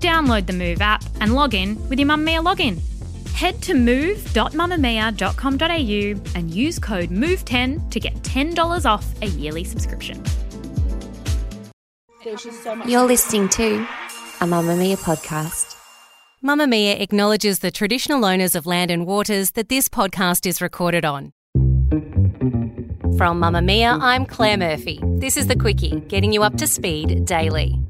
Download the Move app and log in with your Mamamia login. Head to move.mamamia.com.au and use code MOVE10 to get $10 off a yearly subscription. You're listening to a Mamamia podcast. Mamamia acknowledges the traditional owners of land and waters that this podcast is recorded on. From Mamamia, I'm Claire Murphy. This is the Quicky, getting you up to speed daily.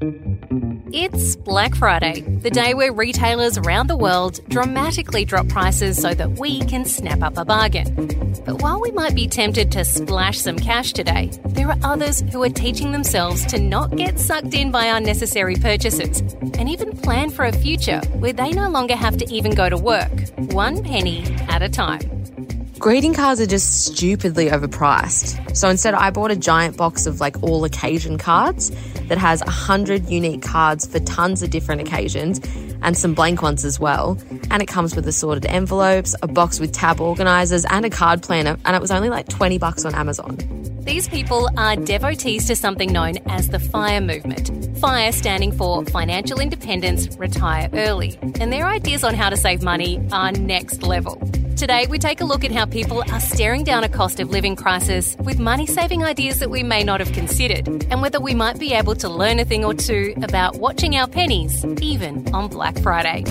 It's Black Friday, the day where retailers around the world dramatically drop prices so that we can snap up a bargain. But while we might be tempted to splash some cash today, there are others who are teaching themselves to not get sucked in by unnecessary purchases and even plan for a future where they no longer have to even go to work, one penny at a time. Greeting cards are just stupidly overpriced. So instead, I bought a giant box of like all occasion cards that has 100 unique cards for tons of different occasions and some blank ones as well. And it comes with assorted envelopes, a box with tab organizers, and a card planner. And it was only like 20 bucks on Amazon. These people are devotees to something known as the FIRE movement. FIRE standing for Financial Independence Retire Early. And their ideas on how to save money are next level. Today, we take a look at how people are staring down a cost of living crisis with money saving ideas that we may not have considered, and whether we might be able to learn a thing or two about watching our pennies, even on Black Friday.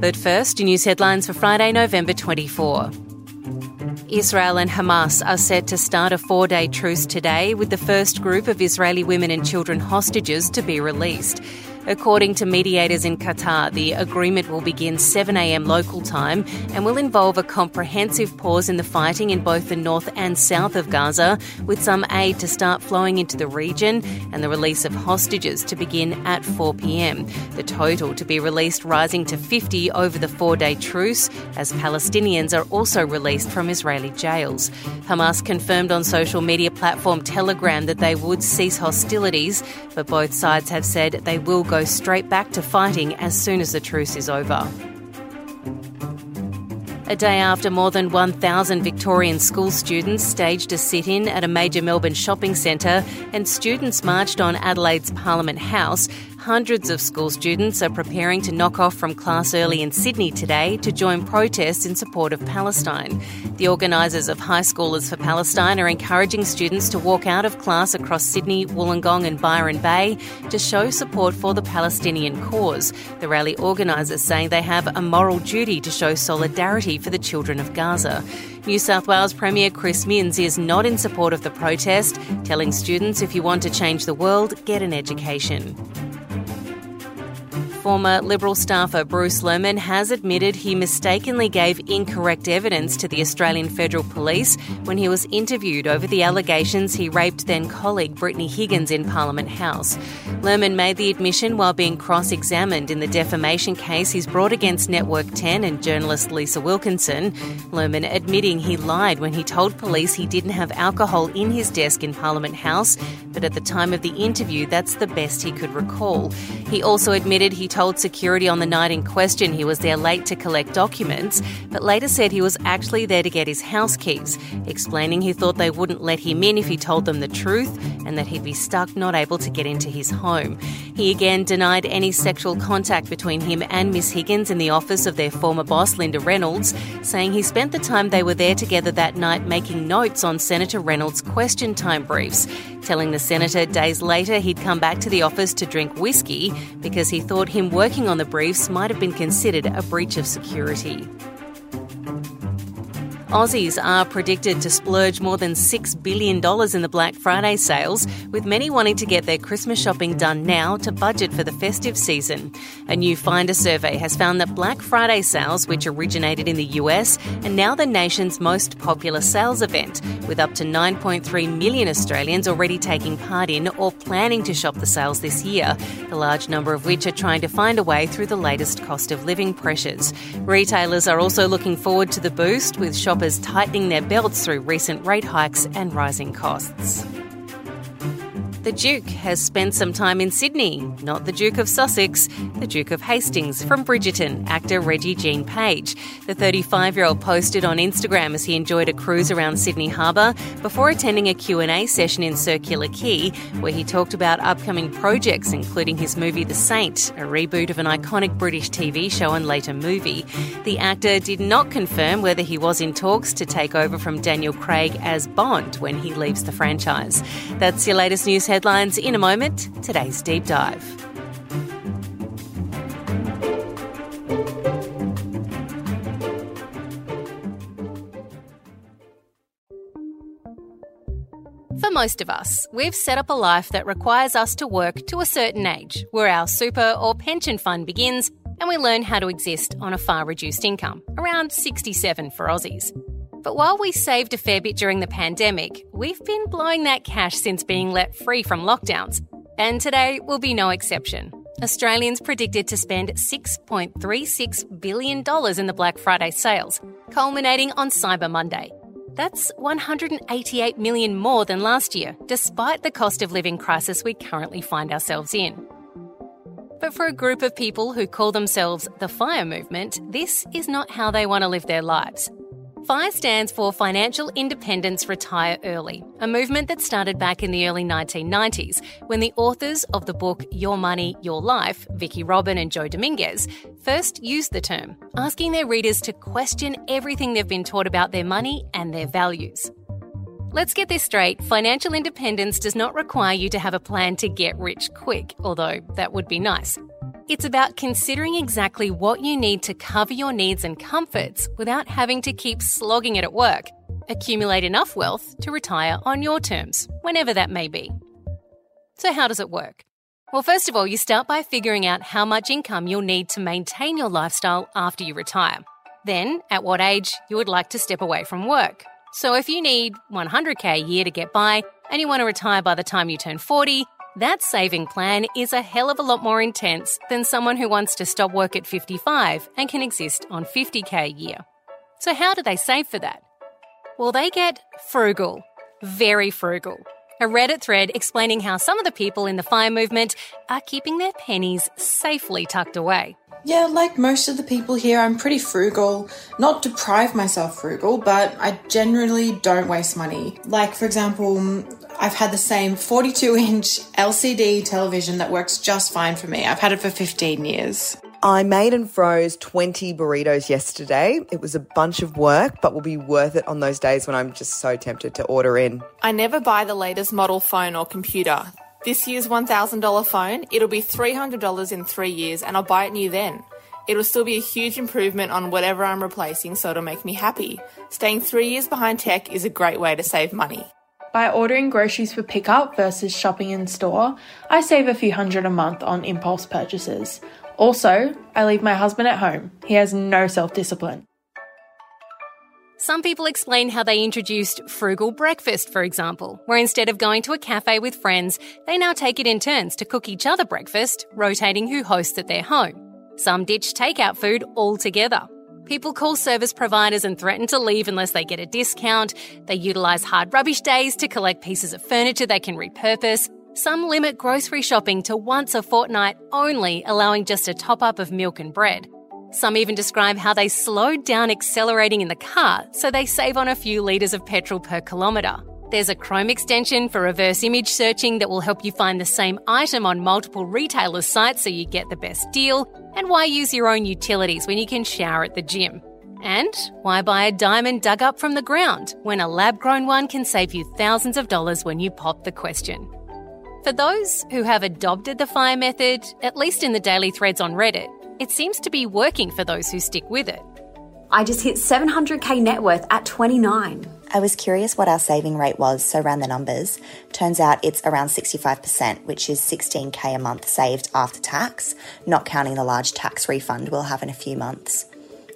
But first, news headlines for Friday, November 24. Israel and Hamas are set to start a four day truce today, with the first group of Israeli women and children hostages to be released. According to mediators in Qatar, the agreement will begin 7am local time and will involve a comprehensive pause in the fighting in both the north and south of Gaza, with some aid to start flowing into the region and the release of hostages to begin at 4pm. The total to be released rising to 50 over the four day truce, as Palestinians are also released from Israeli jails. Hamas confirmed on social media platform Telegram that they would cease hostilities, but both sides have said they will go straight back to fighting as soon as the truce is over. A day after more than 1,000 Victorian school students staged a sit in at a major Melbourne shopping centre and students marched on Adelaide's Parliament House, hundreds of school students are preparing to knock off from class early in Sydney today to join protests in support of Palestine. The organisers of High Schoolers for Palestine are encouraging students to walk out of class across Sydney, Wollongong, and Byron Bay to show support for the Palestinian cause. The rally organisers saying they have a moral duty to show solidarity for the children of Gaza. New South Wales Premier Chris Minns is not in support of the protest, telling students if you want to change the world, get an education. Former Liberal staffer Bruce Lehrmann has admitted he mistakenly gave incorrect evidence to the Australian Federal Police when he was interviewed over the allegations he raped then colleague Brittany Higgins in Parliament House. Lehrmann made the admission while being cross examined in the defamation case he's brought against Network 10 and journalist Lisa Wilkinson. Lehrmann admitting he lied when he told police he didn't have alcohol in his desk in Parliament House, but at the time of the interview, that's the best he could recall. He also admitted he told security on the night in question he was there late to collect documents, but later said he was actually there to get his house keys, explaining he thought they wouldn't let him in if he told them the truth and that he'd be stuck not able to get into his home. He again denied any sexual contact between him and Miss Higgins in the office of their former boss, Linda Reynolds, saying he spent the time they were there together that night making notes on Senator Reynolds' question time briefs, telling the senator days later he'd come back to the office to drink whiskey because he thought him working on the briefs might have been considered a breach of security. Aussies are predicted to splurge more than $6 billion in the Black Friday sales, with many wanting to get their Christmas shopping done now to budget for the festive season. A new Finder survey has found that Black Friday sales, which originated in the US, are now the nation's most popular sales event, with up to 9.3 million Australians already taking part in or planning to shop the sales this year, a large number of which are trying to find a way through the latest cost of living pressures. Retailers are also looking forward to the boost, with shoppers shoppers tightening their belts through recent rate hikes and rising costs. The Duke has spent some time in Sydney, not the Duke of Sussex, the Duke of Hastings from Bridgerton, actor Regé-Jean Page. The 35 year old posted on Instagram as he enjoyed a cruise around Sydney Harbour before attending a Q&A session in Circular Quay where he talked about upcoming projects including his movie The Saint, a reboot of an iconic British TV show and later movie. The actor did not confirm whether he was in talks to take over from Daniel Craig as Bond when he leaves the franchise. That's your latest news headlines in a moment. Today's deep dive. For most of us, we've set up a life that requires us to work to a certain age, where our super or pension fund begins and we learn how to exist on a far reduced income, around 67 for Aussies. But while we saved a fair bit during the pandemic, we've been blowing that cash since being let free from lockdowns. And today will be no exception. Australians predicted to spend $6.36 billion in the Black Friday sales, culminating on Cyber Monday. That's 188 million more than last year, despite the cost of living crisis we currently find ourselves in. But for a group of people who call themselves the FIRE movement, this is not how they want to live their lives. FIRE stands for Financial Independence Retire Early, a movement that started back in the early 1990s when the authors of the book Your Money, Your Life, Vicki Robin and Joe Dominguez, first used the term, asking their readers to question everything they've been taught about their money and their values. Let's get this straight financial independence does not require you to have a plan to get rich quick, although that would be nice. It's about considering exactly what you need to cover your needs and comforts without having to keep slogging it at work. Accumulate enough wealth to retire on your terms, whenever that may be. So, how does it work? Well, first of all, you start by figuring out how much income you'll need to maintain your lifestyle after you retire. Then, at what age you would like to step away from work. So, if you need 100k a year to get by and you want to retire by the time you turn 40, that saving plan is a hell of a lot more intense than someone who wants to stop work at 55 and can exist on 50k a year. So, how do they save for that? Well, they get frugal, very frugal. A Reddit thread explaining how some of the people in the FIRE movement are keeping their pennies safely tucked away. Yeah, like most of the people here, I'm pretty frugal. Not deprive myself frugal, but I generally don't waste money. Like, for example, I've had the same 42 inch LCD television that works just fine for me. I've had it for 15 years. I made and froze 20 burritos yesterday. It was a bunch of work, but will be worth it on those days when I'm just so tempted to order in. I never buy the latest model phone or computer. This year's $1,000 phone, it'll be $300 in three years, and I'll buy it new then. It'll still be a huge improvement on whatever I'm replacing, so it'll make me happy. Staying three years behind tech is a great way to save money. By ordering groceries for pickup versus shopping in store, I save a few hundred a month on impulse purchases. Also, I leave my husband at home. He has no self discipline. Some people explain how they introduced frugal breakfast, for example, where instead of going to a cafe with friends, they now take it in turns to cook each other breakfast, rotating who hosts at their home. Some ditch takeout food altogether. People call service providers and threaten to leave unless they get a discount. They utilise hard rubbish days to collect pieces of furniture they can repurpose. Some limit grocery shopping to once a fortnight only, allowing just a top up of milk and bread. Some even describe how they slowed down accelerating in the car so they save on a few litres of petrol per kilometre. There's a Chrome extension for reverse image searching that will help you find the same item on multiple retailers' sites so you get the best deal. And why use your own utilities when you can shower at the gym? And why buy a diamond dug up from the ground when a lab grown one can save you thousands of dollars when you pop the question? For those who have adopted the FIRE method, at least in the daily threads on Reddit, it seems to be working for those who stick with it. I just hit 700k net worth at 29. I was curious what our saving rate was, so ran the numbers. Turns out it's around 65%, which is 16k a month saved after tax, not counting the large tax refund we'll have in a few months.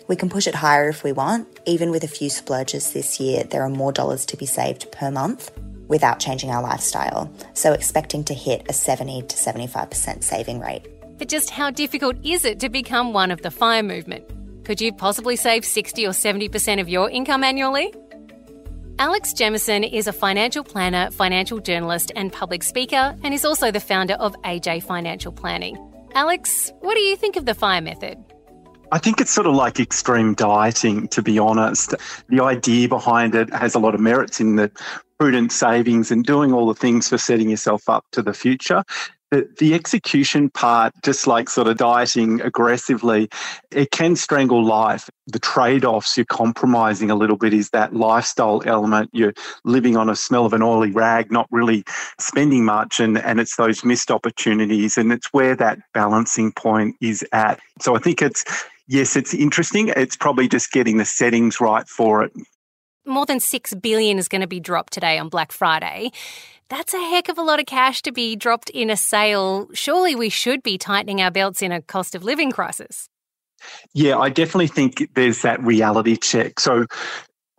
We can push it higher if we want. Even with a few splurges this year, there are more dollars to be saved per month without changing our lifestyle. So expecting to hit a 70 to 75% saving rate. But just how difficult is it to become one of the FIRE movement? Could you possibly save 60 or 70% of your income annually? Alex Jamieson is a financial planner, financial journalist, and public speaker, and is also the founder of AJ Financial Planning. Alex, what do you think of the FIRE method? I think it's sort of like extreme dieting, to be honest. The idea behind it has a lot of merits in the prudent savings and doing all the things for setting yourself up to the future the, the execution part, just like sort of dieting aggressively, it can strangle life. The trade offs you're compromising a little bit is that lifestyle element. You're living on a smell of an oily rag, not really spending much, and, and it's those missed opportunities. And it's where that balancing point is at. So I think it's, yes, it's interesting. It's probably just getting the settings right for it. More than 6 billion is going to be dropped today on Black Friday. That's a heck of a lot of cash to be dropped in a sale. Surely we should be tightening our belts in a cost of living crisis. Yeah, I definitely think there's that reality check. So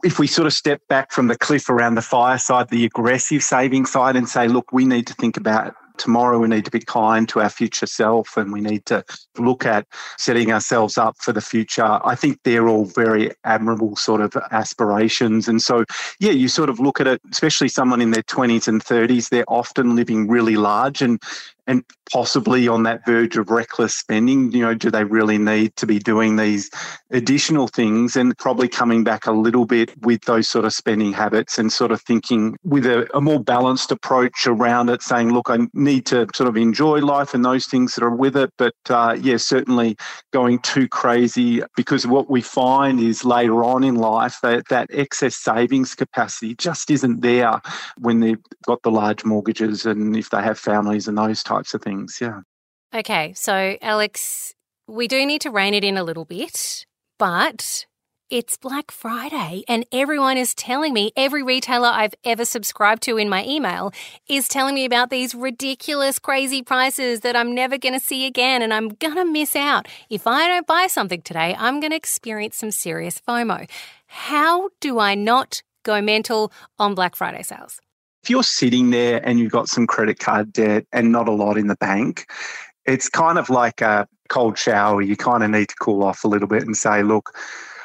if we sort of step back from the cliff around the fireside, the aggressive saving side, and say, look, we need to think about tomorrow we need to be kind to our future self and we need to look at setting ourselves up for the future. I think they're all very admirable sort of aspirations. And so, yeah, you sort of look at it, especially someone in their 20s and 30s, they're often living really large and and possibly on that verge of reckless spending. You know, do they really need to be doing these additional things? And probably coming back a little bit with those sort of spending habits and sort of thinking with a, a more balanced approach around it, saying, look, I need to sort of enjoy life and those things that are with it. But uh, yeah, certainly going too crazy because what we find is later on in life that that excess savings capacity just isn't there when they've got the large mortgages and if they have families and those types types of things. Yeah. Okay. So, Alex, we do need to rein it in a little bit, but it's Black Friday, and everyone is telling me, every retailer I've ever subscribed to in my email is telling me about these ridiculous, crazy prices that I'm never going to see again, and I'm going to miss out. If I don't buy something today, I'm going to experience some serious FOMO. How do I not go mental on Black Friday sales? If you're sitting there and you've got some credit card debt and not a lot in the bank, it's kind of like a cold shower. You kind of need to cool off a little bit and say, look,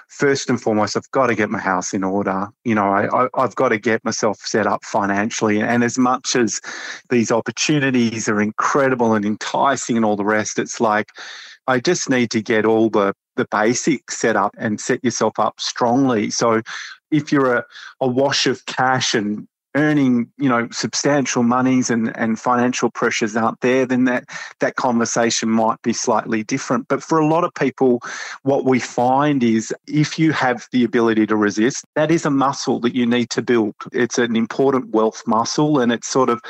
first and foremost, I've got to get my house in order. You know, I, have got to get myself set up financially. And as much as these opportunities are incredible and enticing and all the rest, it's like I just need to get all the the basics set up and set yourself up strongly. So if you're a, a wash of cash and earning you know substantial monies and and financial pressures out there then that that conversation might be slightly different. But for a lot of people what we find is if you have the ability to resist that is a muscle that you need to build. It's an important wealth muscle and it's sort of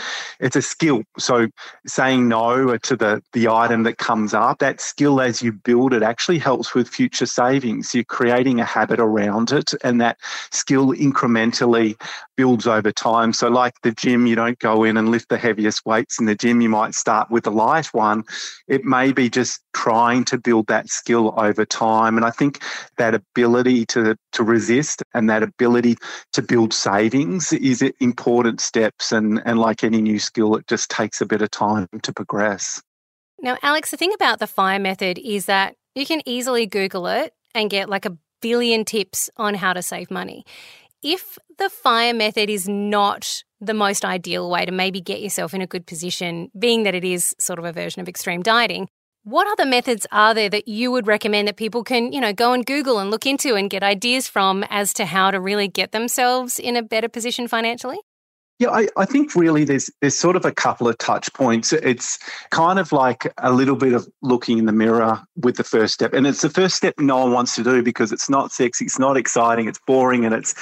it's a skill. So saying no to the the item that comes up that skill as you build it actually helps with future savings. You're creating a habit around it and that skill incrementally builds over time time. So, like the gym, you don't go in and lift the heaviest weights in the gym. You might start with a light one. It may be just trying to build that skill over time. And I think that ability to, to resist and that ability to build savings is important steps. And, and like any new skill, it just takes a bit of time to progress. Now, Alex, the thing about the FIRE method is that you can easily Google it and get like a billion tips on how to save money if the fire method is not the most ideal way to maybe get yourself in a good position, being that it is sort of a version of extreme dieting, what other methods are there that you would recommend that people can, you know, go and Google and look into and get ideas from as to how to really get themselves in a better position financially? Yeah, I, I, think really there's there's sort of a couple of touch points. It's kind of like a little bit of looking in the mirror with the first step. And it's the first step no one wants to do because it's not sexy, it's not exciting, it's boring, and it's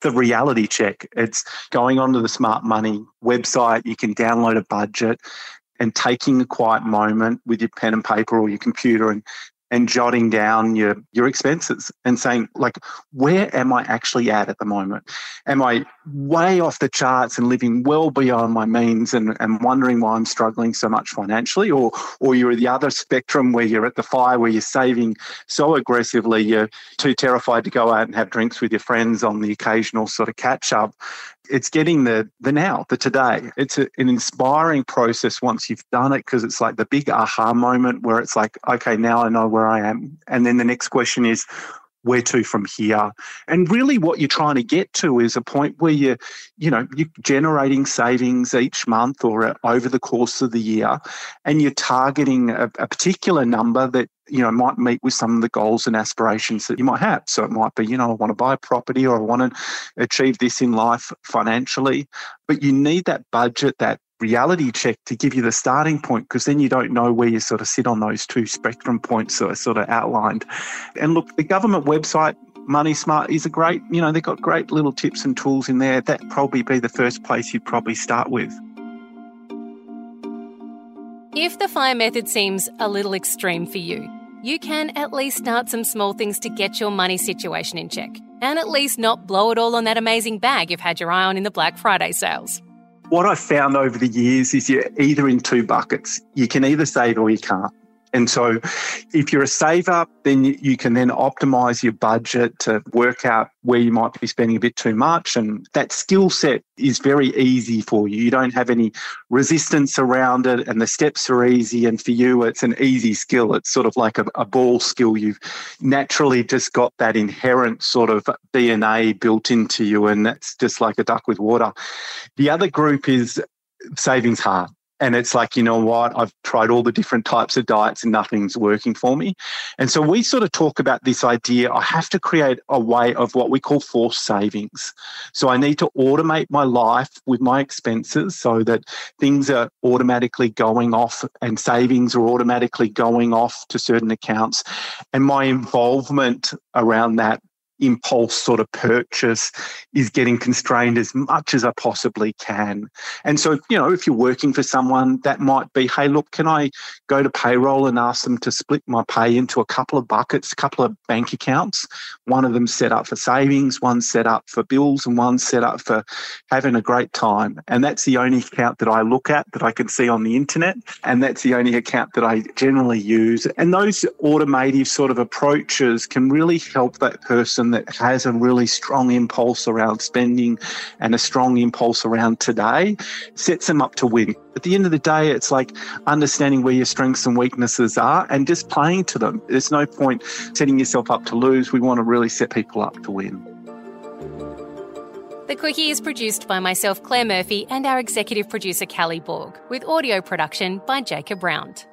the reality check. It's going onto the smart money website, you can download a budget and taking a quiet moment with your pen and paper or your computer and and jotting down your your expenses and saying like where am i actually at at the moment? Am i way off the charts and living well beyond my means and, and wondering why i'm struggling so much financially? Or or you're the other spectrum where you're at the fire where you're saving so aggressively you're too terrified to go out and have drinks with your friends on the occasional sort of catch up it's getting the the now, the today. It's a, an inspiring process once you've done it because it's like the big aha moment where it's like, okay, now I know where I am. And then the next question is, where to from here and really what you're trying to get to is a point where you you know you're generating savings each month or uh, over the course of the year and you're targeting a, a particular number that you know, might meet with some of the goals and aspirations that you might have. So it might be, you know, I want to buy a property or I want to achieve this in life financially. But you need that budget, that reality check to give you the starting point because then you don't know where you sort of sit on those two spectrum points that are sort of outlined. And look, the government website Money Smart is a great, you know, they've got great little tips and tools in there. That'd probably be the first place you'd probably start with. If the fire method seems a little extreme for you, you can at least start some small things to get your money situation in check and at least not blow it all on that amazing bag you've had your eye on in the Black Friday sales. What I've found over the years is you're either in two buckets. You can either save or you can't. And so if you're a saver, then you can then optimize your budget to work out where you might be spending a bit too much. And that skill set is very easy for you. You don't have any resistance around it, and the steps are easy. And for you, it's an easy skill. It's sort of like a, a ball skill. You've naturally just got that inherent sort of DNA built into you, and that's just like a duck with water. The other group is savings hard. And it's like, you know what? I've tried all the different types of diets and nothing's working for me. And so we sort of talk about this idea I have to create a way of what we call forced savings. So I need to automate my life with my expenses so that things are automatically going off and savings are automatically going off to certain accounts. And my involvement around that impulse sort of purchase is getting constrained as much as I possibly can. And so, you know, if you're working for someone, that might be, hey, look, can I go to payroll and ask them to split my pay into a couple of buckets, a couple of bank accounts? One of them set up for savings, one set up for bills, and one set up for having a great time. And that's the only account that I look at that I can see on the internet. And that's the only account that I generally use. And those automative sort of approaches can really help that person that has a really strong impulse around spending and a strong impulse around today sets them up to win. At the end of the day, it's like understanding where your strengths and weaknesses are and just playing to them. There's no point setting yourself up to lose. We want to really set people up to win. The Quicky is produced by myself, Claire Murphy, and our executive producer, Kally Borg, with audio production by Jacob Round.